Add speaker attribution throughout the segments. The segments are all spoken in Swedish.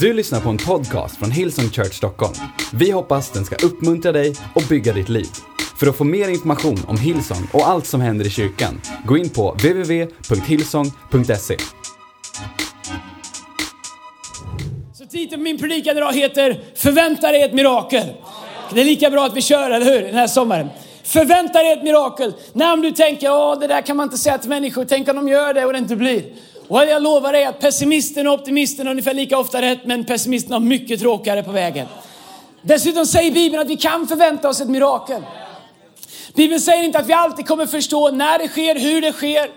Speaker 1: Du lyssnar på en podcast från Hillsong Church Stockholm. Vi hoppas den ska uppmuntra dig och bygga ditt liv. För att få mer information om Hillsong och allt som händer i kyrkan, gå in på www.hillsong.se.
Speaker 2: Så titeln på min predikan idag heter Förvänta dig ett mirakel. Det är lika bra att vi kör, eller hur? Den här sommaren. Förvänta dig ett mirakel. När om du tänker, åh det där kan man inte säga till människor, tänk om de gör det och det inte blir. Och jag lovar dig att pessimisten och optimisten har ungefär lika ofta rätt, men pessimisten har mycket tråkigare på vägen. Dessutom säger Bibeln att vi kan förvänta oss ett mirakel. Bibeln säger inte att vi alltid kommer förstå när det sker, hur det sker,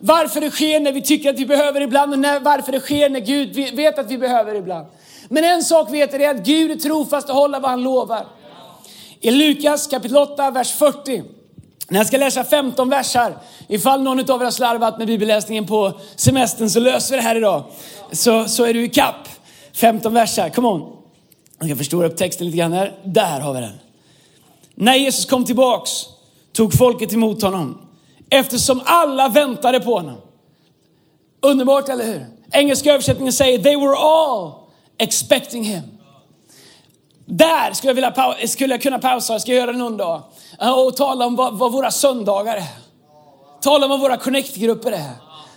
Speaker 2: varför det sker när vi tycker att vi behöver ibland och när, varför det sker när Gud vet att vi behöver ibland. Men en sak vet jag är att Gud är trofast och håller vad han lovar. I Lukas kapitel 8, vers 40. När jag ska läsa 15 versar, ifall någon av er har slarvat med bibelläsningen på semestern så löser vi det här idag. Så, så är du i kapp. 15 verser. come on. Jag ska förstora upp texten lite grann här. Där har vi den. När Jesus kom tillbaks tog folket emot honom eftersom alla väntade på honom. Underbart, eller hur? Engelska översättningen säger they were all expecting him. Där skulle jag, vilja, skulle jag kunna pausa, jag ska göra det någon dag, och tala om vad, vad våra söndagar är. Tala om vad våra connect-grupper är.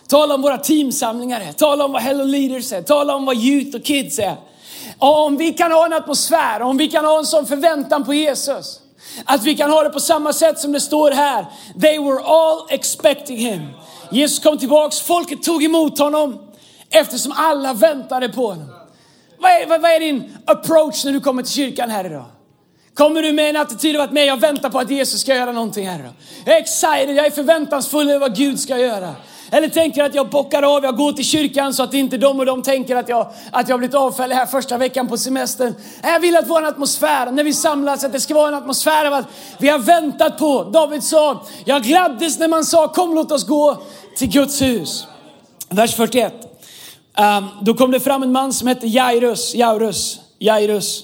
Speaker 2: Tala om våra teamsamlingar är. Tala om vad Hello Leaders är. Tala om vad Youth och Kids är. Och om vi kan ha en atmosfär, om vi kan ha en sån förväntan på Jesus. Att vi kan ha det på samma sätt som det står här. They were all expecting him. Jesus kom tillbaks, folket tog emot honom eftersom alla väntade på honom. Vad är, vad, vad är din approach när du kommer till kyrkan här idag? Kommer du med en attityd av att nej, jag väntar på att Jesus ska göra någonting här. Jag är excited, jag är förväntansfull över vad Gud ska göra. Eller tänker att jag bockar av, jag går till kyrkan så att inte de och de tänker att jag, att jag blivit avfällig här första veckan på semestern. Jag vill att vår atmosfär, när vi samlas, att det ska vara en atmosfär av att vi har väntat på. David sa, jag gladdes när man sa kom låt oss gå till Guds hus. Vers 41. Um, ehm, då kom det fram en man som hette Jairus, Jairus, Jairus,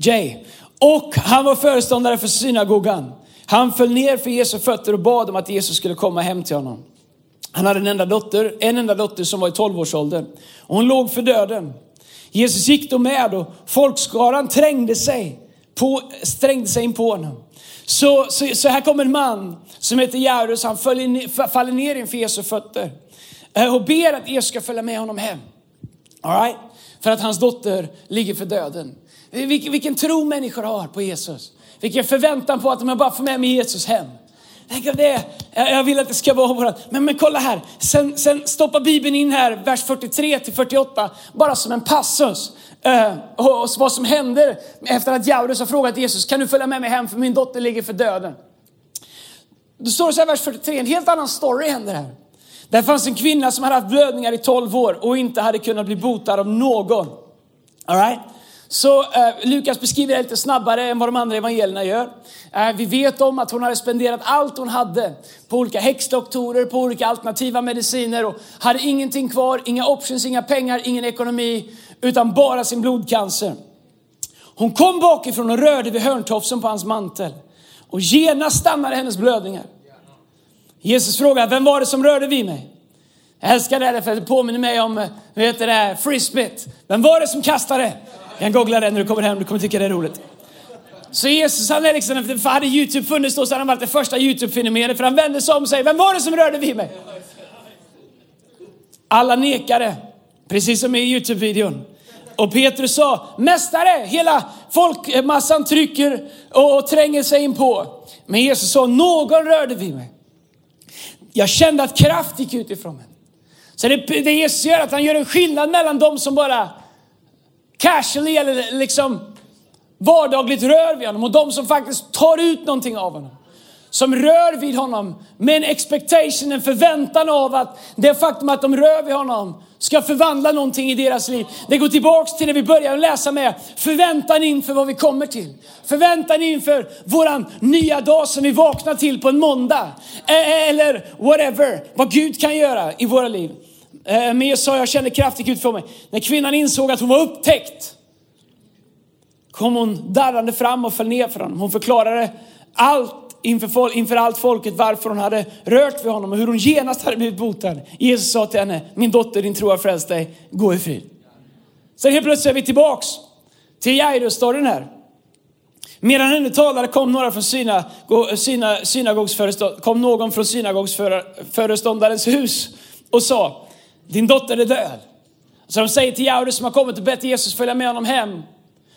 Speaker 2: Jay. Och han var föreståndare för synagogan. Han föll ner för Jesu fötter och bad om att Jesus skulle komma hem till honom. Han hade en enda dotter, en enda dotter som var i 12-årsåldern. Och hon låg för döden. Jesus gick då med och folkskaran trängde sig, på, strängde sig in på honom. Så, så, så här kommer en man som heter Jairus, han faller ner inför Jesu fötter. Eh, och ber att Jesus ska följa med honom hem. All right? För att hans dotter ligger för döden. Vilken, vilken tro människor har på Jesus. Vilken förväntan på att de bara får med mig Jesus hem. Tänk om det. Jag vill att det ska vara vårat. Men, men kolla här. Sen, sen stoppar Bibeln in här, vers 43 till 48, bara som en passus. Uh, och, och vad som händer efter att Jaurus har frågat Jesus, kan du följa med mig hem för min dotter ligger för döden. Då står det så här, vers 43, en helt annan story händer här. Där fanns en kvinna som hade haft blödningar i 12 år och inte hade kunnat bli botad av någon. All right? Så eh, Lukas beskriver det lite snabbare än vad de andra evangelierna gör. Eh, vi vet om att hon hade spenderat allt hon hade på olika häxdoktorer, på olika alternativa mediciner och hade ingenting kvar, inga options, inga pengar, ingen ekonomi, utan bara sin blodcancer. Hon kom bakifrån och rörde vid hörntofsen på hans mantel och genast stannade hennes blödningar. Jesus frågar, vem var det som rörde vid mig? Jag älskar det för det påminner mig om, eh, vad heter det, frisbeet. Vem var det som kastade? Du kan googla det när du kommer hem, du kommer tycka det är roligt. Så Jesus han är liksom, för hade Youtube funnits då så hade han varit det första Youtube-fenomenet. För han vände sig om och säger, vem var det som rörde vid mig? Alla nekade, precis som i Youtube-videon. Och Petrus sa, mästare, hela folkmassan trycker och, och tränger sig in på. Men Jesus sa, någon rörde vid mig. Jag kände att kraft gick ut ifrån mig. Så det, det Jesus gör att han gör en skillnad mellan de som bara casually eller liksom vardagligt rör vid honom och de som faktiskt tar ut någonting av honom. Som rör vid honom med en expectation, en förväntan av att det faktum att de rör vid honom ska förvandla någonting i deras liv. Det går tillbaks till det vi började läsa med. Förväntan inför vad vi kommer till. Förväntan inför våran nya dag som vi vaknar till på en måndag. Eller whatever, vad Gud kan göra i våra liv. Eh, eh, Men jag sa, jag kände kraftigt ut för mig. När kvinnan insåg att hon var upptäckt kom hon darrande fram och föll ner för honom. Hon förklarade allt inför, inför allt folket varför hon hade rört vid honom och hur hon genast hade blivit botad. Jesus sa till henne, min dotter din tro har frälst dig, gå i frid. Sen helt plötsligt är vi tillbaks till Jairus-storyn här. Medan han ännu talade kom, några från syna, syna, kom någon från synagogsföreståndarens hus och sa, din dotter är död. Så de säger till Jairus som har kommit och bett Jesus följa med honom hem.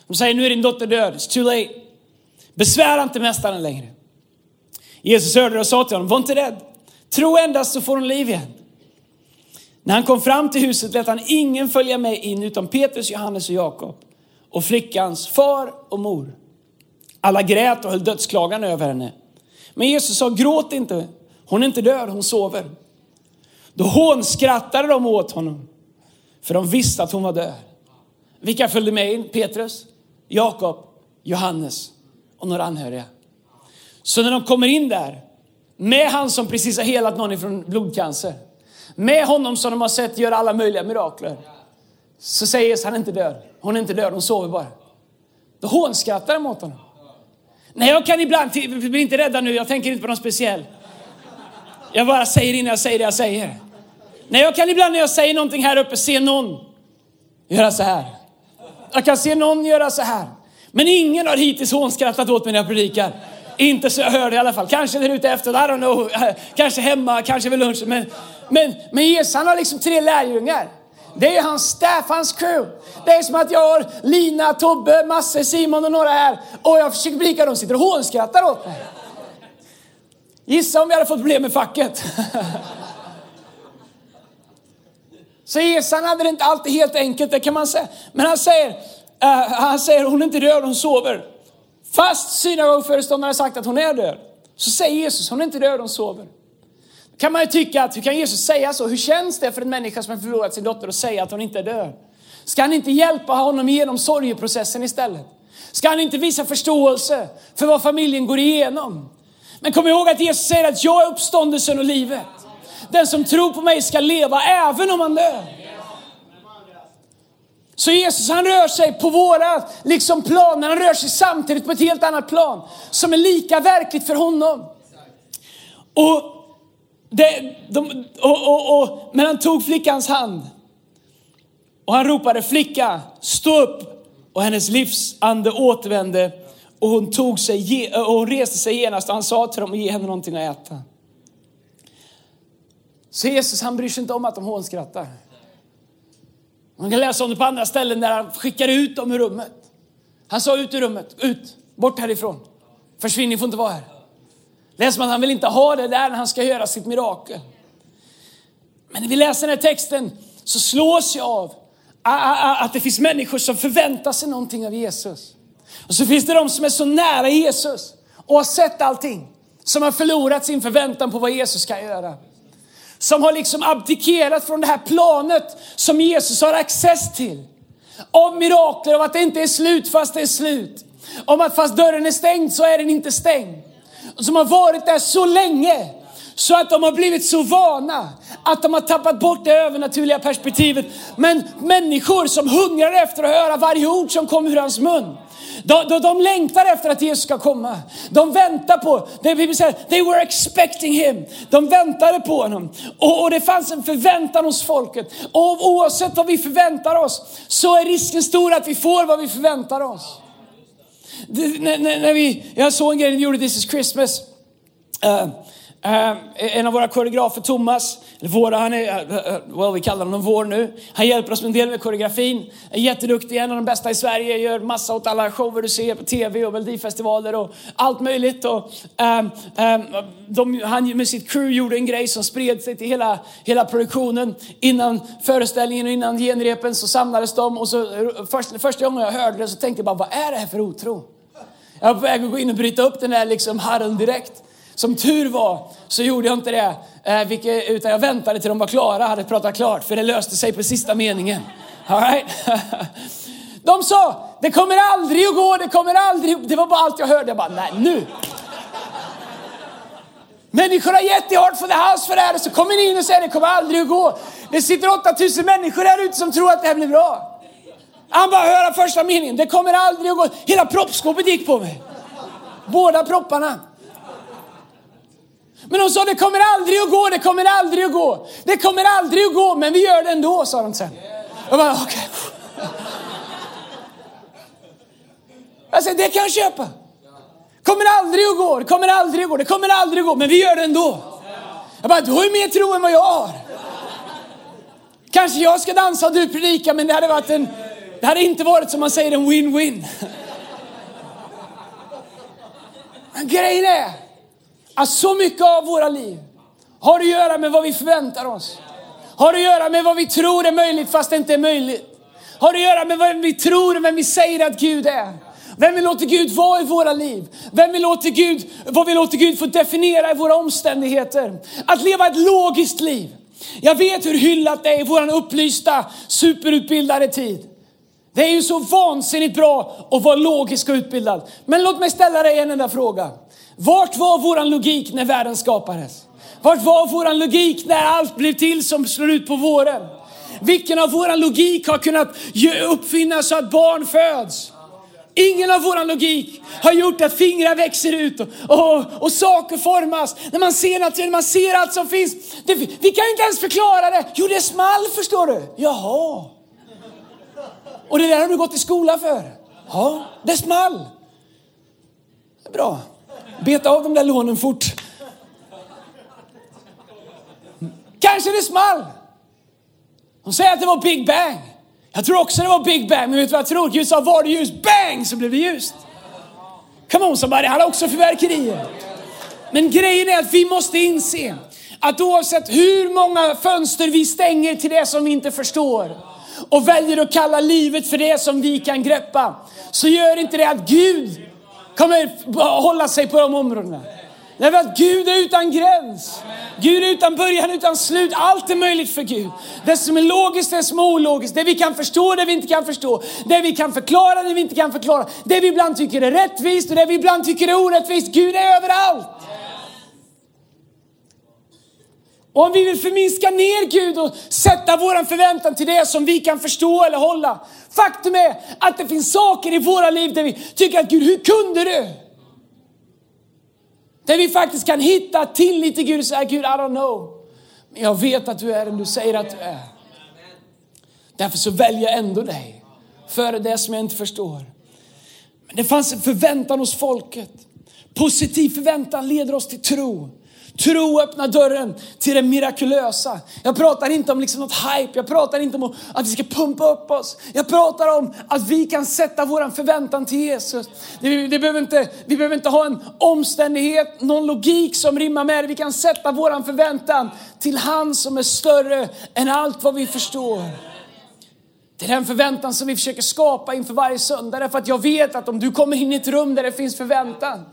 Speaker 2: De säger, nu är din dotter död, it's too late. Besvära inte mästaren längre. Jesus hörde det och sa till honom, var inte rädd. Tro endast så får hon liv igen. När han kom fram till huset lät han ingen följa med in utom Petrus, Johannes och Jakob och flickans far och mor. Alla grät och höll dödsklagan över henne. Men Jesus sa, gråt inte, hon är inte död, hon sover. Då hånskrattade de åt honom, för de visste att hon var död. Vilka följde med in? Petrus, Jakob, Johannes och några anhöriga. Så när de kommer in där, med han som precis har helat någon ifrån blodcancer, med honom som de har sett göra alla möjliga mirakler, så säger Jesus, han är inte död. Hon är inte död, hon sover bara. Då hånskrattar de åt honom. Nej, jag kan ibland, bli inte rädda nu, jag tänker inte på någon speciell. Jag bara säger innan jag säger det jag säger. Nej, jag kan ibland när jag säger någonting här uppe se någon göra så här. Jag kan se någon göra så här. Men ingen har hittills hånskrattat åt mig när jag predikar. Inte så jag hör det i alla fall. Kanske där ute efter, I don't know. Kanske hemma, kanske vid lunchen. Men, men, men Jesus han har liksom tre lärjungar. Det är hans staff, hans crew. Det är som att jag har Lina, Tobbe, Masse, Simon och några här. Och jag försöker predika, de sitter och hånskrattar åt mig. Gissa om vi hade fått problem med facket. Så Jesus hade det inte alltid helt enkelt, det kan man säga. Men han säger, uh, han säger hon är inte död, hon sover. Fast synagogföreståndaren har sagt att hon är död, så säger Jesus, hon är inte död, hon sover. Då kan man ju tycka att hur kan Jesus säga så? Hur känns det för en människa som har förlorat sin dotter att säga att hon inte är död? Ska han inte hjälpa honom genom sorgeprocessen istället? Ska han inte visa förståelse för vad familjen går igenom? Men kom ihåg att Jesus säger att jag är uppståndelsen och livet. Den som tror på mig ska leva även om han dör. Så Jesus han rör sig på våra liksom, plan, men han rör sig samtidigt på ett helt annat plan som är lika verkligt för honom. Och, det, de, och, och, och, men han tog flickans hand och han ropade flicka, stå upp och hennes livsande återvände och hon, tog sig, och hon reste sig genast och han sa till dem att ge henne någonting att äta. Så Jesus han bryr sig inte om att de hånskrattar. Man kan läsa om det på andra ställen där han skickar ut dem ur rummet. Han sa ut ur rummet, ut, bort härifrån. Försvinn, ni får inte vara här. Läser man att han vill inte ha det där när han ska göra sitt mirakel. Men när vi läser den här texten så slås jag av att det finns människor som förväntar sig någonting av Jesus. Och så finns det de som är så nära Jesus och har sett allting. Som har förlorat sin förväntan på vad Jesus kan göra som har liksom abdikerat från det här planet som Jesus har access till. Av mirakler, av att det inte är slut fast det är slut. Om att fast dörren är stängd så är den inte stängd. Som har varit där så länge så att de har blivit så vana att de har tappat bort det övernaturliga perspektivet. Men människor som hungrar efter att höra varje ord som kommer ur hans mun. De, de, de längtar efter att Jesus ska komma. De väntar på, det Bibeln säger, they were expecting him. De väntade på honom. Och, och det fanns en förväntan hos folket. Och oavsett vad vi förväntar oss så är risken stor att vi får vad vi förväntar oss. Det, när, när, vi, jag såg en grej när vi gjorde This is Christmas. Uh, Uh, en av våra koreografer, Thomas, eller våra, han är, eh, eh, uh, well, vi kallar honom vår nu. Han hjälper oss med en del med koreografin. Är jätteduktig, en av de bästa i Sverige. Gör massa åt alla shower du ser på TV och Melodifestivaler och allt möjligt. Och, um, um, de, han med sitt crew gjorde en grej som spred sig till hela, hela produktionen. Innan föreställningen och innan genrepen så samlades de och så först, första gången jag hörde det så tänkte jag bara, vad är det här för otro? Jag var på väg att gå in och bryta upp den där liksom harren direkt. Som tur var så gjorde jag inte det, eh, vilket, utan jag väntade till de var klara, hade pratat klart, för det löste sig på sista meningen. All right? De sa, det kommer aldrig att gå, det kommer aldrig Det var bara allt jag hörde. Jag bara, nej nu. Människor har jättehårt för the house för det här och så kommer ni in och säger det kommer aldrig att gå. Det sitter 8000 människor här ute som tror att det här blir bra. Han bara höra första meningen, det kommer aldrig att gå. Hela proppskåpet gick på mig. Båda propparna. Men de sa det kommer aldrig att gå, det kommer aldrig att gå. Det kommer aldrig att gå, men vi gör det ändå, sa de sen. Jag bara, okej. Okay. Jag säger, det kan jag köpa. Kommer aldrig att gå, det kommer aldrig att gå, det kommer aldrig att gå, men vi gör det ändå. Jag bara, du har ju mer tro än vad jag har. Kanske jag ska dansa och du predika, men det hade varit en, det hade inte varit som man säger en win-win. Men grejen är att så mycket av våra liv har att göra med vad vi förväntar oss. Har att göra med vad vi tror är möjligt fast det inte är möjligt. Har att göra med vad vi tror och vem vi säger att Gud är. Vem vi låter Gud vara i våra liv. Vem vi låter Gud, vad vi låter Gud få definiera i våra omständigheter. Att leva ett logiskt liv. Jag vet hur hyllat det är i våran upplysta, superutbildade tid. Det är ju så vansinnigt bra att vara logisk och utbildad. Men låt mig ställa dig en enda fråga. Vart var våran logik när världen skapades? Vart var våran logik när allt blev till som slår ut på våren? Vilken av våran logik har kunnat uppfinnas så att barn föds? Ingen av våran logik har gjort att fingrar växer ut och, och, och saker formas. När man ser naturen, man ser allt som finns. Det, vi kan inte ens förklara det. Jo, det small förstår du. Jaha. Och det där har du gått i skola för? Ja, det small. Bra. Beta av de där lånen fort. Kanske det small. De säger att det var Big Bang. Jag tror också det var Big Bang, men vet du vad jag tror? Gud sa var det ljus? bang så blev det ljust. Come on somebody, han har också fyrverkerier. Men grejen är att vi måste inse att oavsett hur många fönster vi stänger till det som vi inte förstår och väljer att kalla livet för det som vi kan greppa, så gör inte det att Gud kommer hålla sig på de områdena. Därför att Gud är utan gräns. Gud är utan början, utan slut. Allt är möjligt för Gud. Det som är logiskt, det som är ologiskt. Det vi kan förstå, det vi inte kan förstå. Det vi kan förklara, det vi inte kan förklara. Det vi ibland tycker är rättvist och det vi ibland tycker är orättvist. Gud är överallt. Och om vi vill förminska ner Gud och sätta vår förväntan till det som vi kan förstå eller hålla. Faktum är att det finns saker i våra liv där vi tycker att Gud, hur kunde du? Där vi faktiskt kan hitta tillit till Gud och säga, Gud I don't know. Men jag vet att du är den du säger att du är. Därför så väljer jag ändå dig före det som jag inte förstår. Men det fanns en förväntan hos folket. Positiv förväntan leder oss till tro. Tro öppnar dörren till det mirakulösa. Jag pratar inte om liksom något hype, jag pratar inte om att vi ska pumpa upp oss. Jag pratar om att vi kan sätta vår förväntan till Jesus. Det, det behöver inte, vi behöver inte ha en omständighet, någon logik som rimmar med det. Vi kan sätta vår förväntan till han som är större än allt vad vi förstår. Det är den förväntan som vi försöker skapa inför varje söndag. Därför att jag vet att om du kommer in i ett rum där det finns förväntan,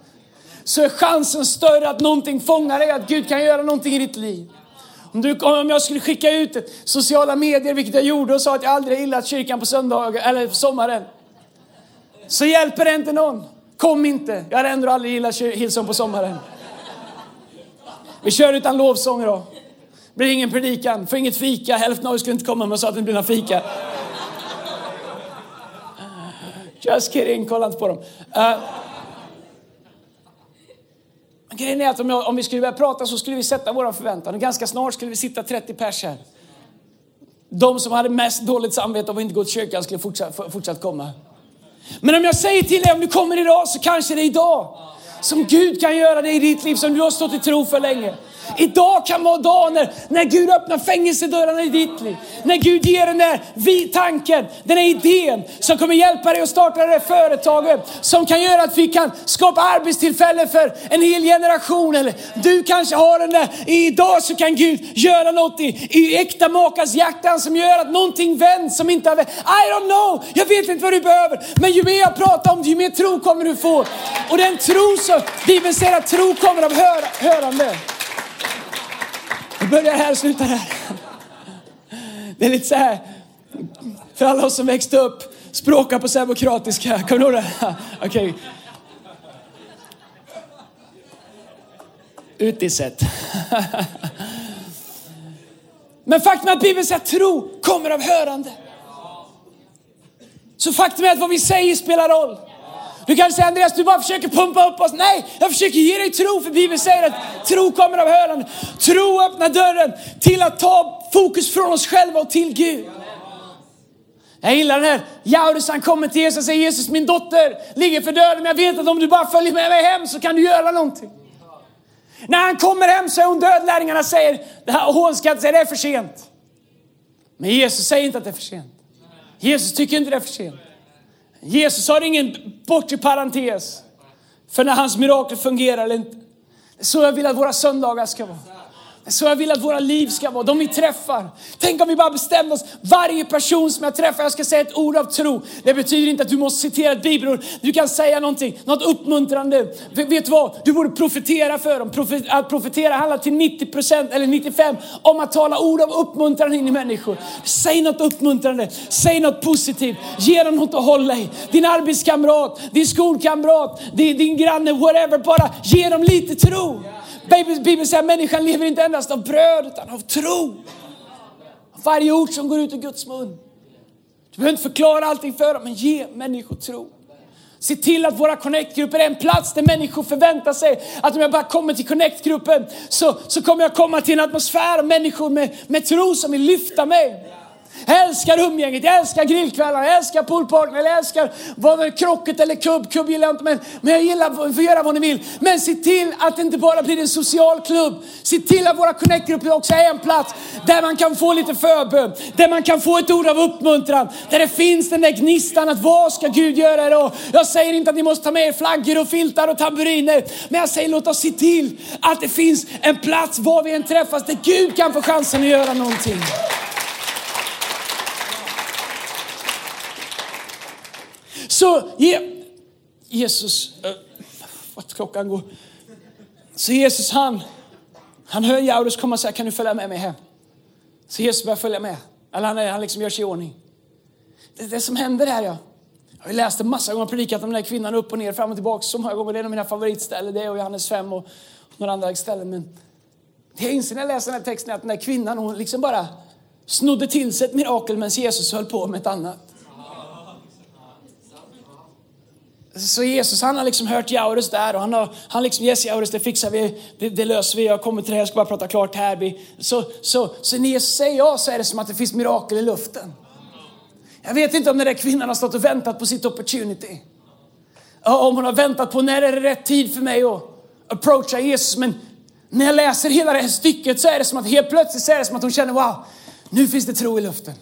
Speaker 2: så är chansen större att någonting fångar dig, att Gud kan göra någonting i ditt liv. Om, du, om jag skulle skicka ut sociala medier, vilket jag gjorde, och sa att jag aldrig gillat kyrkan på söndagar eller på sommaren. Så hjälper det inte någon. Kom inte. Jag har ändå aldrig gillat Hillsong på sommaren. Vi kör utan lovsång då. blir ingen predikan, får inget fika. Hälften av er skulle inte komma men sa att det blir några fika. Just kidding, kolla inte på dem. Uh, Grejen är att om, jag, om vi skulle börja prata så skulle vi sätta våra förväntan och ganska snart skulle vi sitta 30 pers här. De som hade mest dåligt samvete av att inte gå till kyrkan skulle fortsatt, fortsatt komma. Men om jag säger till dig, om du kommer idag så kanske det är idag som Gud kan göra det i ditt liv som du har stått i tro för länge. Idag kan vara dagen när, när Gud öppnar fängelsedörrarna i ditt liv. När Gud ger den där tanken, den där idén som kommer hjälpa dig att starta det där företaget. Som kan göra att vi kan skapa arbetstillfällen för en hel generation. Eller du kanske har den där, idag så kan Gud göra något i, i äkta makas hjärtan som gör att någonting vänds som inte har vänt. I don't know, jag vet inte vad du behöver. Men ju mer jag pratar om det, ju mer tro kommer du få. Och den tro som, Bibeln säger att tro kommer av hör, hörande. Vi börjar här och slutar här. Det är lite så här, för alla oss som växte upp, språka på serbokroatiska. Kommer du ihåg det? Okej. Okay. Utisett. Men faktum är att Bibeln säger att tro kommer av hörande. Så faktum är att vad vi säger spelar roll. Du kanske säger Andreas, du bara försöker pumpa upp oss. Nej, jag försöker ge dig tro för Bibeln säger att tro kommer av hörande. Tro öppnar dörren till att ta fokus från oss själva och till Gud. Jag gillar den här. Jaurus han kommer till Jesus och säger Jesus min dotter ligger för döden men jag vet att om du bara följer med mig hem så kan du göra någonting. När han kommer hem så är hon död. Lärjungarna säger, det här hånskratt säger det är för sent. Men Jesus säger inte att det är för sent. Jesus tycker inte det är för sent. Jesus har ingen bortre parentes för när hans mirakel fungerar eller inte. Det är så jag vill att våra söndagar ska vara. Så jag vill att våra liv ska vara, de vi träffar. Tänk om vi bara bestämde oss, varje person som jag träffar, jag ska säga ett ord av tro. Det betyder inte att du måste citera ett bibelord. Du kan säga någonting, något uppmuntrande. Vet du vad? Du borde profetera för dem. Att profetera handlar till 90% eller 95% om att tala ord av uppmuntran in i människor. Säg något uppmuntrande, säg något positivt, ge dem något att hålla i. Din arbetskamrat, din skolkamrat, din, din granne, whatever. Bara ge dem lite tro. Bibeln säger att människan lever inte endast av bröd utan av tro. Varje ord som går ut ur Guds mun. Du behöver inte förklara allting för dem, men ge människor tro. Se till att våra connectgrupper är en plats där människor förväntar sig att om jag bara kommer till connectgruppen så, så kommer jag komma till en atmosfär av människor med, med tro som vill lyfta mig. Jag älskar umgänget, jag älskar grillkvällar, jag älskar poolpartyn, jag älskar vad det krocket eller kubb. Kubb gillar jag inte, men, men jag gillar att få göra vad ni vill. Men se till att det inte bara blir en social klubb. Se till att våra connectgrupper också är en plats där man kan få lite förbön, där man kan få ett ord av uppmuntran, där det finns den där gnistan att vad ska Gud göra idag? Jag säger inte att ni måste ta med er flaggor och filtar och tamburiner, men jag säger låt oss se till att det finns en plats var vi än träffas där Gud kan få chansen att göra någonting. Så Je Jesus, äh, vad klockan går. Så Jesus han, han hör Jaurus komma och säga, kan du följa med mig hem? Så Jesus börjar följa med. Eller han, han liksom gör sig i ordning. Det det som händer här ja. Jag har läst det massa gånger, predikat om den här kvinnan upp och ner, fram och tillbaka så många gånger. Det är en av mina favoritställen, det och Johannes 5 och några andra ställen. Men det jag inser när jag läser den här texten är att den här kvinnan, hon liksom bara snodde till sig ett mirakel medan Jesus höll på med ett annat. Så Jesus han har liksom hört Jaurus där och han har han liksom, yes Jaurus det fixar vi, det, det löser vi, jag kommer till det här, jag ska bara prata klart här. Så, så, så när Jesus säger ja så är det som att det finns mirakel i luften. Jag vet inte om den där kvinnan har stått och väntat på sitt opportunity. Om hon har väntat på när är det rätt tid för mig att approacha Jesus. Men när jag läser hela det här stycket så är det som att helt plötsligt så är det som att hon känner wow, nu finns det tro i luften.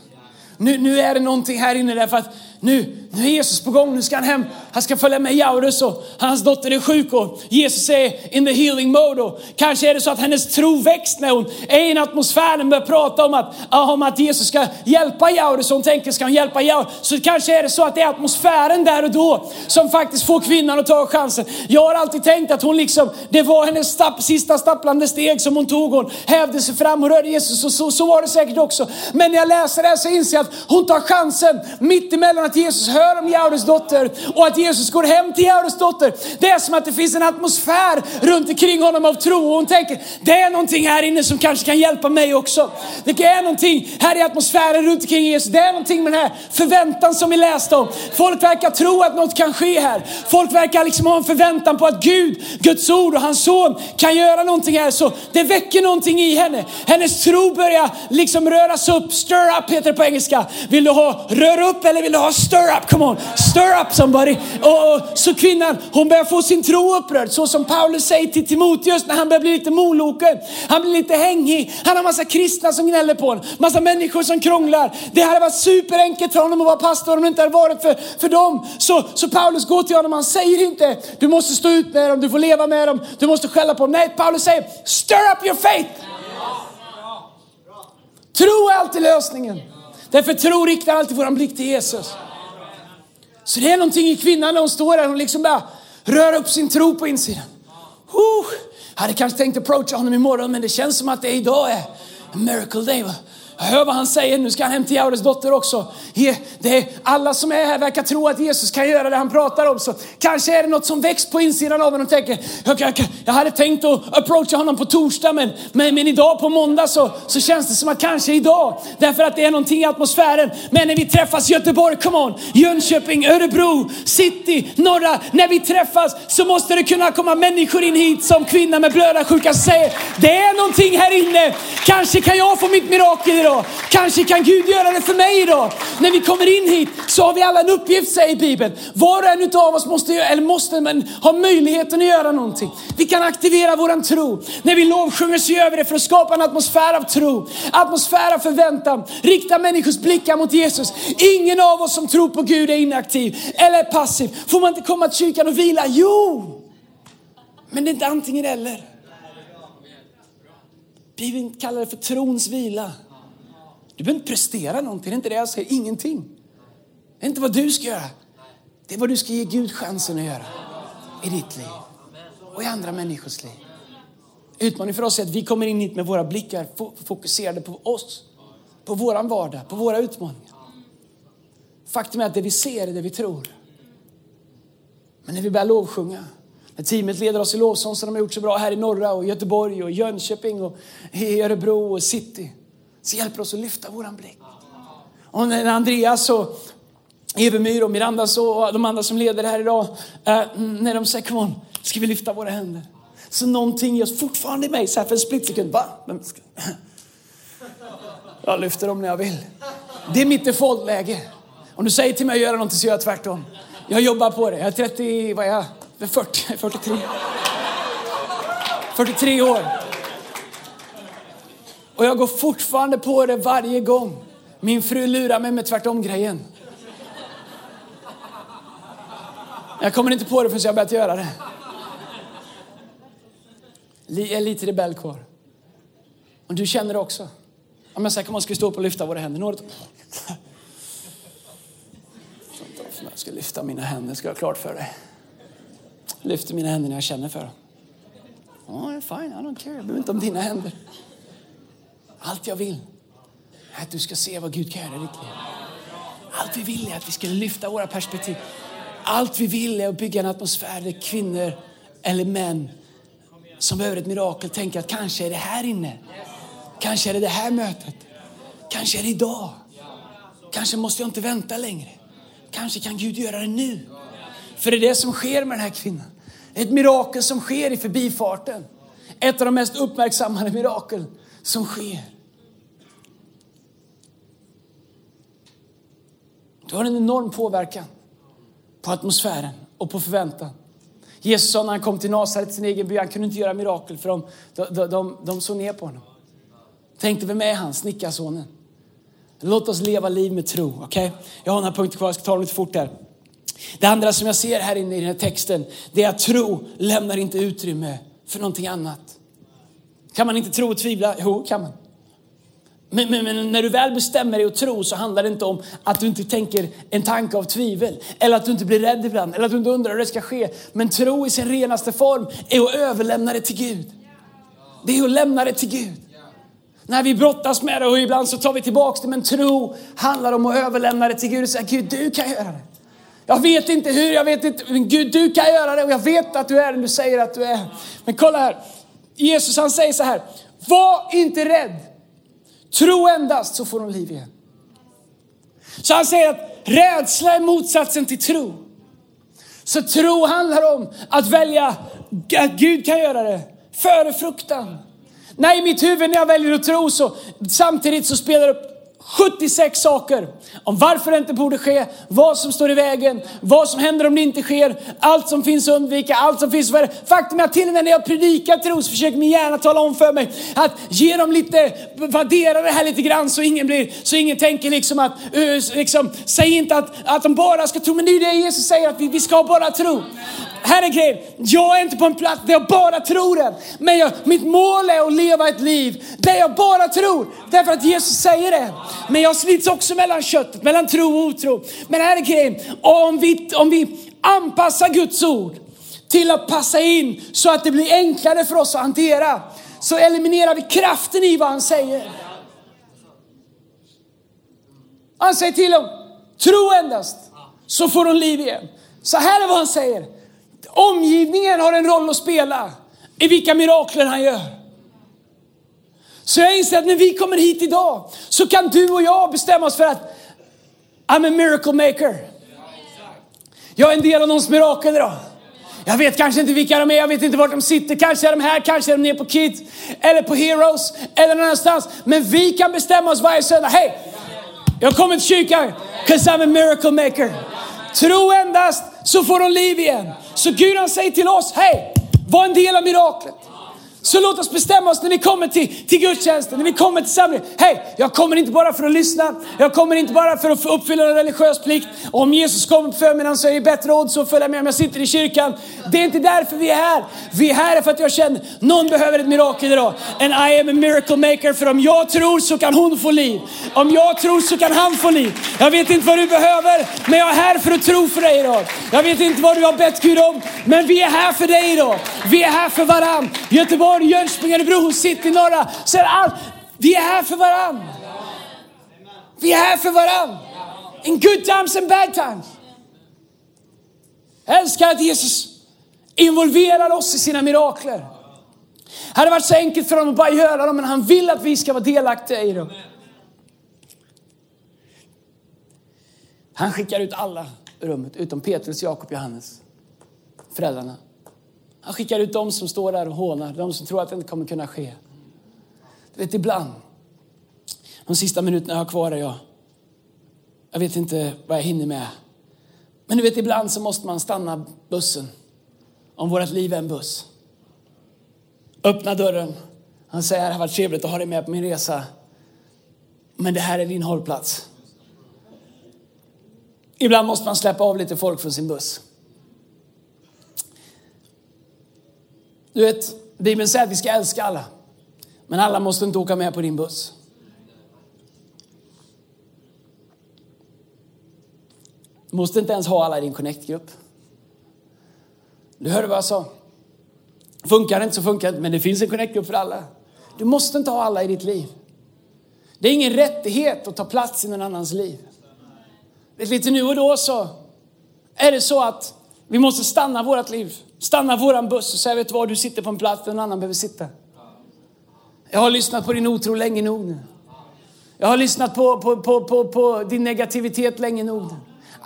Speaker 2: Nu, nu är det någonting här inne därför att nu, nu är Jesus på gång, nu ska han hem. Han ska följa med Jaurus och hans dotter är sjuk och Jesus är in the healing mode. Och kanske är det så att hennes tro växt när hon är i en atmosfär och börjar prata om att, om att Jesus ska hjälpa Jaurus. Hon tänker, ska hon hjälpa Jaurus? Så kanske är det så att det är atmosfären där och då som faktiskt får kvinnan att ta chansen. Jag har alltid tänkt att hon liksom, det var hennes stapp, sista stapplande steg som hon tog. Hon hävde sig fram och rörde Jesus och så, så var det säkert också. Men när jag läser det här så inser jag att hon tar chansen mitt emellan att Jesus hör om Jaurus dotter och att Jesus går hem till Jaurus dotter. Det är som att det finns en atmosfär runt omkring honom av tro och hon tänker, det är någonting här inne som kanske kan hjälpa mig också. Det är någonting här i atmosfären runt omkring Jesus. Det är någonting med den här förväntan som vi läste om. Folk verkar tro att något kan ske här. Folk verkar liksom ha en förväntan på att Gud, Guds ord och hans son kan göra någonting här. Så det väcker någonting i henne. Hennes tro börjar liksom röras upp. Stir up heter det på engelska. Vill du ha rör upp eller vill du ha stir up, come on, stir up somebody. Och, och, så kvinnan, hon börjar få sin tro upprörd, så som Paulus säger till Timoteus när han börjar bli lite moloken. Han blir lite hängig, han har massa kristna som gnäller på honom, massa människor som krånglar. Det hade varit superenkelt för honom att vara pastor om det inte hade varit för, för dem. Så, så Paulus går till honom, han säger inte, du måste stå ut med dem, du får leva med dem, du måste skälla på dem. Nej, Paulus säger, stir up your faith. Tro är alltid lösningen. Därför tro riktar alltid vår blick till Jesus. Så det är någonting i kvinnan när hon står där, hon liksom bara rör upp sin tro på insidan. Uh, jag hade kanske tänkt approacha honom imorgon men det känns som att det idag är a miracle day. va hör vad han säger, nu ska han hem till Jaures dotter också. Det är, alla som är här verkar tro att Jesus kan göra det han pratar om. Så kanske är det något som väcks på insidan av honom och tänker, jag, jag, jag hade tänkt att approacha honom på torsdag men, men, men idag på måndag så, så känns det som att kanske idag. Därför att det är någonting i atmosfären. Men när vi träffas Göteborg, come on, Jönköping, Örebro, city, norra. När vi träffas så måste det kunna komma människor in hit som kvinna med blödarsjuka säger, det är någonting här inne. Kanske kan jag få mitt mirakel idag. Kanske kan Gud göra det för mig idag. När vi kommer in hit så har vi alla en uppgift säger Bibeln. Var och en av oss måste, eller måste men, ha möjligheten att göra någonting. Vi kan aktivera våran tro. När vi lovsjunger så gör vi det för att skapa en atmosfär av tro. Atmosfär av förväntan. Rikta människors blickar mot Jesus. Ingen av oss som tror på Gud är inaktiv eller passiv. Får man inte komma till kyrkan och vila? Jo! Men det är inte antingen eller. Bibeln kallar det för trons vila. Du behöver inte prestera någonting, det är inte det jag säger. Ingenting. Det är inte vad du ska göra. Det är vad du ska ge Gud chansen att göra i ditt liv och i andra människors liv. Utmaningen för oss är att vi kommer in hit med våra blickar fokuserade på oss, på våran vardag, på våra utmaningar. Faktum är att det vi ser är det vi tror. Men när vi börjar lovsjunga, när teamet leder oss i lovsång som de har gjort så bra här i norra och Göteborg och Jönköping och i Örebro och city, så hjälper oss att lyfta våran blick. Och när Andreas och Evemyr och Miranda och de andra som leder här idag, eh, när de säger kom on, ska vi lyfta våra händer? Så någonting görs fortfarande i mig så här för en split sekund. Va? Jag lyfter dem när jag vill. Det är mitt defaultläge. Om du säger till mig att göra någonting så gör jag tvärtom. Jag jobbar på det. Jag är 30, vad är jag? 40, 43. 43 år. Och jag går fortfarande på det varje gång. Min fru lurar mig med tvärtom-grejen. Jag kommer inte på det förrän jag börjat göra det. Jag är lite rebell kvar. Och du känner det också. Om jag säger att man ska stå upp och lyfta våra händer. något. Jag ska lyfta mina händer, ska jag ha klart för dig. Jag lyfter mina händer när jag känner för dem. Oh, fine, I don't care. Jag behöver inte om dina händer. Allt jag vill är att du ska se vad Gud kan göra i ditt liv. Allt vi vill är att vi ska lyfta våra perspektiv. Allt vi vill är att bygga en atmosfär där kvinnor eller män som behöver ett mirakel tänker att kanske är det här inne. Kanske är det det här mötet. Kanske är det idag. Kanske måste jag inte vänta längre. Kanske kan Gud göra det nu. För det är det som sker med den här kvinnan. Ett mirakel som sker i förbifarten. Ett av de mest uppmärksammade mirakel som sker. Du har en enorm påverkan på atmosfären och på förväntan. Jesus sa när han kom till Nasaret, sin egen by, han kunde inte göra mirakel för de, de, de, de såg ner på honom. Tänkte, vem är han? Snickarsonen. Låt oss leva liv med tro. Okay? Jag har några punkter kvar, jag ska ta dem lite fort här. Det andra som jag ser här inne i den här texten, det är att tro lämnar inte utrymme för någonting annat. Kan man inte tro och tvivla? Jo, kan man. Men, men, men, när du väl bestämmer dig att tro så handlar det inte om att du inte tänker en tanke av tvivel. Eller att du inte blir rädd ibland. Eller att du inte undrar hur det ska ske. Men tro i sin renaste form är att överlämna det till Gud. Det är att lämna det till Gud. När vi brottas med det och ibland så tar vi tillbaks det. Men tro handlar om att överlämna det till Gud och säga Gud du kan göra det. Jag vet inte hur, jag vet inte, men Gud du kan göra det och jag vet att du är den du säger att du är. Men kolla här, Jesus han säger så här, var inte rädd. Tro endast så får de liv igen. Så han säger att rädsla är motsatsen till tro. Så tro handlar om att välja att Gud kan göra det före fruktan. Nej, i mitt huvud när jag väljer att tro så samtidigt så spelar det upp 76 saker om varför det inte borde ske, vad som står i vägen, vad som händer om det inte sker, allt som finns att undvika, allt som finns för Faktum är att till och med när jag predikar tro så försöker min hjärna tala om för mig att ge dem lite, värdera det här lite grann så ingen blir, så ingen tänker liksom att, liksom, säg inte att, att de bara ska tro, men det är ju det Jesus säger att vi, vi ska bara tro. Här är grejen, jag är inte på en plats där jag bara tror än, Men jag, mitt mål är att leva ett liv där jag bara tror. Därför att Jesus säger det. Men jag slits också mellan köttet, mellan tro och otro. Men här är grejen, om vi, om vi anpassar Guds ord till att passa in så att det blir enklare för oss att hantera. Så eliminerar vi kraften i vad han säger. Han säger till dem, tro endast så får de liv igen. Så här är vad han säger. Omgivningen har en roll att spela i vilka mirakler han gör. Så jag inser att när vi kommer hit idag så kan du och jag bestämma oss för att I'm a miracle maker. Jag är en del av någons mirakel idag. Jag vet kanske inte vilka de är, jag vet inte vart de sitter. Kanske är de här, kanske är de nere på Kids eller på Heroes eller någon annanstans. Men vi kan bestämma oss varje söndag. Hej! Jag kommer till kyrkan, 'cause I'm a miracle maker. Tro endast så får de liv igen. Så Gud han säger till oss, hej, var en del av miraklet. Så låt oss bestämma oss när vi kommer till, till gudstjänsten, när vi kommer till samlingen. Hej, jag kommer inte bara för att lyssna. Jag kommer inte bara för att uppfylla en religiös plikt. Om Jesus kommer på förmiddagen så är det bättre odds att följa med om jag sitter i kyrkan. Det är inte därför vi är här. Vi är här för att jag känner någon behöver ett mirakel idag. And I am a miracle maker. För om jag tror så kan hon få liv. Om jag tror så kan han få liv. Jag vet inte vad du behöver, men jag är här för att tro för dig idag. Jag vet inte vad du har bett Gud om, men vi är här för dig idag. Vi är här för varann. Göteborg Göteborg, Jönköping, Örebro, City, Norra. Så är all... Vi är här för varann. Vi är här för varann. In good times and bad times. Jag älskar att Jesus involverar oss i sina mirakler. Det hade varit så enkelt för honom att bara göra dem, men han vill att vi ska vara delaktiga i dem. Han skickar ut alla ur rummet, utom Petrus, Jakob, Johannes. Föräldrarna. Han skickar ut dem som står där och hånar, de som tror att det inte kommer kunna ske. Du vet, ibland, de sista minuterna jag har kvar är jag, jag vet inte vad jag hinner med. Men du vet, ibland så måste man stanna bussen. Om vårt liv är en buss. Öppna dörren. Han säger, det har varit trevligt att ha dig med på min resa. Men det här är din hållplats. Ibland måste man släppa av lite folk från sin buss. Du vet, Bibeln säger att vi ska älska alla. Men alla måste inte åka med på din buss. Du måste inte ens ha alla i din connect-grupp. Du hörde vad jag sa. Funkar det inte så funkar det inte, men det finns en connect-grupp för alla. Du måste inte ha alla i ditt liv. Det är ingen rättighet att ta plats i någon annans liv. Lite nu och då så är det så att vi måste stanna vårt liv, stanna våran buss och säga, vet du vad, du sitter på en plats där någon annan behöver sitta. Jag har lyssnat på din otro länge nog nu. Jag har lyssnat på, på, på, på, på din negativitet länge nog nu.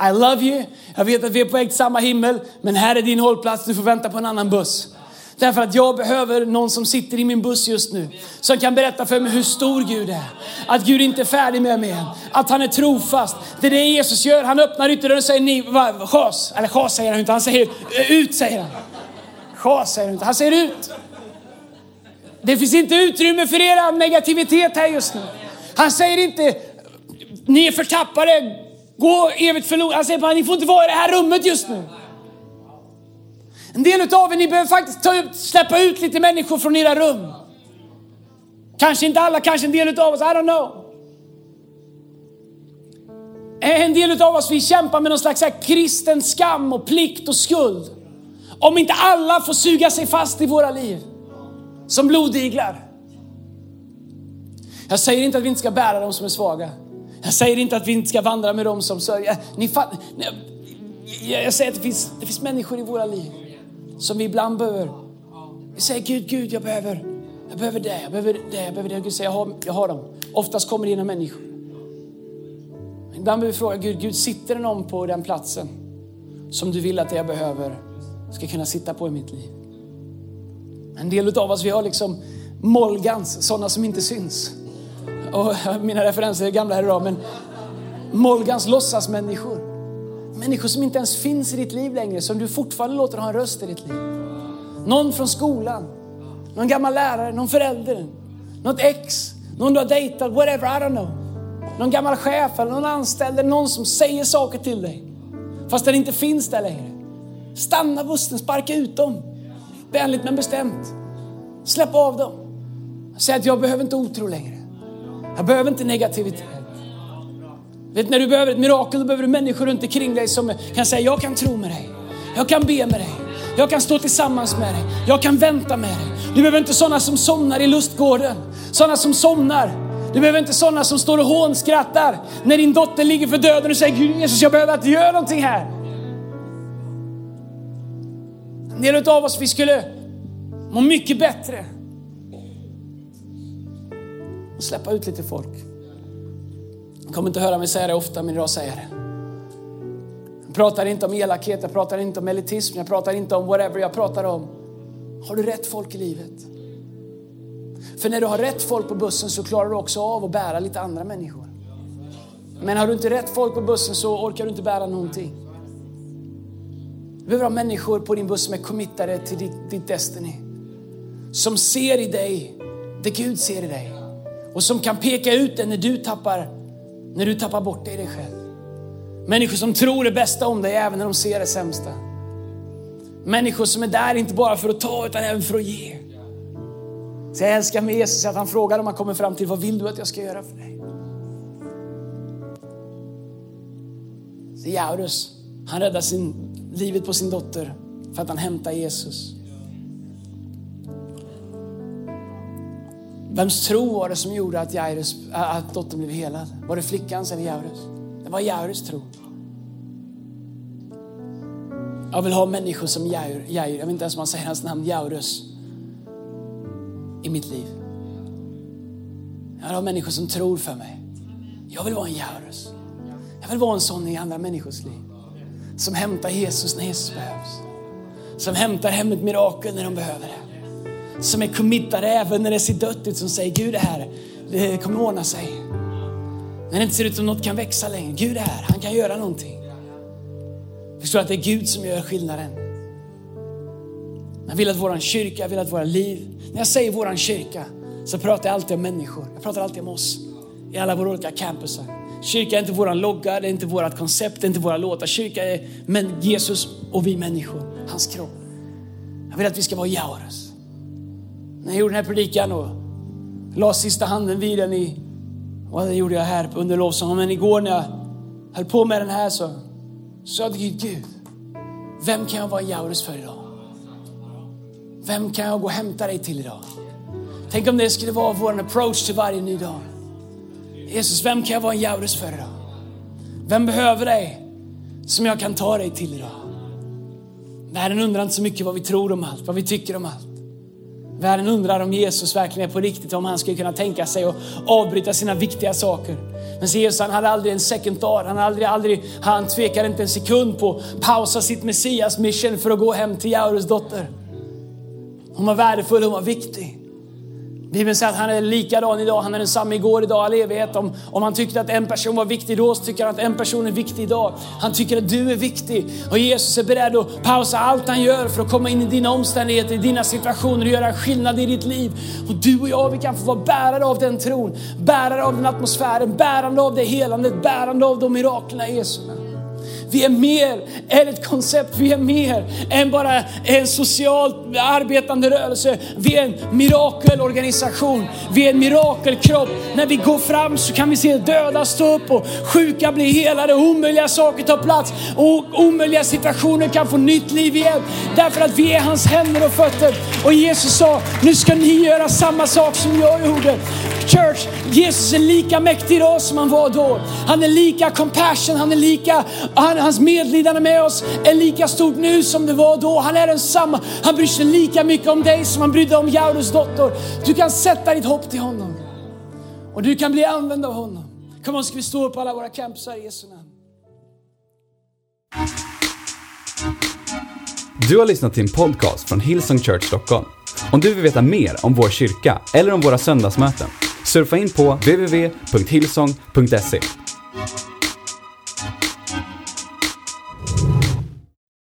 Speaker 2: I love you, jag vet att vi är på väg till samma himmel, men här är din hållplats, du får vänta på en annan buss. Därför att jag behöver någon som sitter i min buss just nu. Som kan berätta för mig hur stor Gud är. Att Gud inte är färdig med mig än. Att han är trofast. Det är det Jesus gör. Han öppnar ytterdörren och säger ni, va, chas. Eller chas säger han inte. Han säger ut säger han människa, säger han inte. Han säger ut. Det finns inte utrymme för er negativitet här just nu. Han säger inte ni är förtappade, gå evigt förlorade. Han säger bara ni får inte vara i det här rummet just nu. En del av er, ni behöver faktiskt ta ut, släppa ut lite människor från era rum. Kanske inte alla, kanske en del av oss, I don't know. En del av oss, vi kämpar med någon slags här kristen skam och plikt och skuld. Om inte alla får suga sig fast i våra liv. Som blodiglar. Jag säger inte att vi inte ska bära dem som är svaga. Jag säger inte att vi inte ska vandra med dem som sörjer. Ni jag säger att det finns, det finns människor i våra liv som vi ibland behöver. Vi säger Gud, Gud, jag behöver, jag behöver det, jag behöver det, jag behöver det. Gud säger, jag har, jag har dem. Oftast kommer det genom människor. Ibland behöver vi fråga Gud, Gud, sitter det någon på den platsen som du vill att det jag behöver ska kunna sitta på i mitt liv? En del av oss, vi har liksom Molgans, sådana som inte syns. Och mina referenser är gamla här idag, men Molgans låtsasmänniskor. Människor som inte ens finns i ditt liv längre, som du fortfarande låter ha en röst i ditt liv. Någon från skolan, någon gammal lärare, någon förälder, något ex, någon du har dejtat, whatever, I don't know. Någon gammal chef eller någon anställd eller någon som säger saker till dig. Fast den inte finns där längre. Stanna bussen, sparka ut dem. Vänligt men bestämt. Släpp av dem. Säg att jag behöver inte otro längre. Jag behöver inte negativitet. Vet, när du behöver ett mirakel, då behöver du människor runt omkring dig som kan säga, jag kan tro med dig. Jag kan be med dig. Jag kan stå tillsammans med dig. Jag kan vänta med dig. Du behöver inte sådana som somnar i lustgården. Sådana som somnar. Du behöver inte sådana som står och hånskrattar när din dotter ligger för döden och säger, Gud Jesus, jag behöver att du gör någonting här. En del av oss, vi skulle må mycket bättre och släppa ut lite folk. Jag kommer inte höra mig säga det ofta, men idag säger jag det. Jag pratar inte om elakhet, jag pratar inte om elitism, jag pratar inte om whatever. Jag pratar om, har du rätt folk i livet? För när du har rätt folk på bussen så klarar du också av att bära lite andra människor. Men har du inte rätt folk på bussen så orkar du inte bära någonting. Du behöver ha människor på din buss som är committade till ditt, ditt destiny. Som ser i dig det Gud ser i dig. Och som kan peka ut det när du tappar, när du tappar bort dig i dig själv. Människor som tror det bästa om dig även när de ser det sämsta. Människor som är där inte bara för att ta utan även för att ge. Så jag älskar med Jesus att han frågar om han kommer fram till vad vill du att jag ska göra för dig? Så Jaurus, han räddar sin, livet på sin dotter för att han hämtar Jesus. Vems tro var det som gjorde att, Jairus, att dottern blev helad? Var det flickans eller Jairus? Det var Jairus tro. Jag vill ha människor som Jair, Jair, jag vet inte ens om man säger hans namn, Jairus, i mitt liv. Jag vill ha människor som tror för mig. Jag vill vara en Jairus. Jag vill vara en sån i andra människors liv. Som hämtar Jesus när Jesus behövs. Som hämtar hem ett mirakel när de behöver det. Som är committade även när det ser dött ut. Som säger Gud är här, det kommer ordna sig. När det inte ser ut som något kan växa längre. Gud är här, han kan göra någonting. Förstår att det är Gud som gör skillnaden. Han vill att våran kyrka, vill att våra liv, när jag säger våran kyrka så pratar jag alltid om människor. Jag pratar alltid om oss i alla våra olika campusar. Kyrka är inte våran logga, det är inte vårat koncept, det är inte våra låtar. Kyrka är men Jesus och vi människor, hans kropp. Jag vill att vi ska vara Jaurus. När jag gjorde den här predikan och la sista handen vid den i, och det gjorde jag här under lovsången, men igår när jag höll på med den här så sa jag till Gud, Gud, vem kan jag vara Jaurus för idag? Vem kan jag gå och hämta dig till idag? Tänk om det skulle vara vår approach till varje ny dag. Jesus, vem kan jag vara en Jaurus för idag? Vem behöver dig som jag kan ta dig till idag? Världen undrar inte så mycket vad vi tror om allt, vad vi tycker om allt. Världen undrar om Jesus verkligen är på riktigt, om han skulle kunna tänka sig att avbryta sina viktiga saker. Men Jesus han hade aldrig en second thought, han, aldrig, aldrig, han tvekade inte en sekund på att pausa sitt Messias mission för att gå hem till Jaurus dotter. Hon var värdefull, hon var viktig. Bibeln säger att han är likadan idag, han är densamme igår, idag, all evighet. Om, om han tyckte att en person var viktig då, så tycker han att en person är viktig idag. Han tycker att du är viktig. Och Jesus är beredd att pausa allt han gör för att komma in i dina omständigheter, i dina situationer och göra skillnad i ditt liv. Och du och jag, vi kan få vara bärare av den tron, bärare av den atmosfären, bärande av det helandet, bärande av de miraklerna i Jesu namn. Vi är mer än ett koncept, vi är mer än bara en socialt arbetande rörelse. Vi är en mirakelorganisation, vi är en mirakelkropp. När vi går fram så kan vi se döda stå upp och sjuka bli helade, omöjliga saker ta plats och omöjliga situationer kan få nytt liv igen. Därför att vi är hans händer och fötter. Och Jesus sa, nu ska ni göra samma sak som jag gjorde. Church, Jesus är lika mäktig idag som han var då. Han är lika compassion, han är lika, han, hans medlidande med oss är lika stort nu som det var då. Han är densamma. Han bryr sig lika mycket om dig som han brydde om Jaurus dotter. Du kan sätta ditt hopp till honom. Och du kan bli använd av honom. Kom on, ska vi stå upp på alla våra campsar i Jesu namn.
Speaker 1: Du har lyssnat till en podcast från Hillsong Church Stockholm. Om du vill veta mer om vår kyrka eller om våra söndagsmöten, surfa in på www.hillsong.se.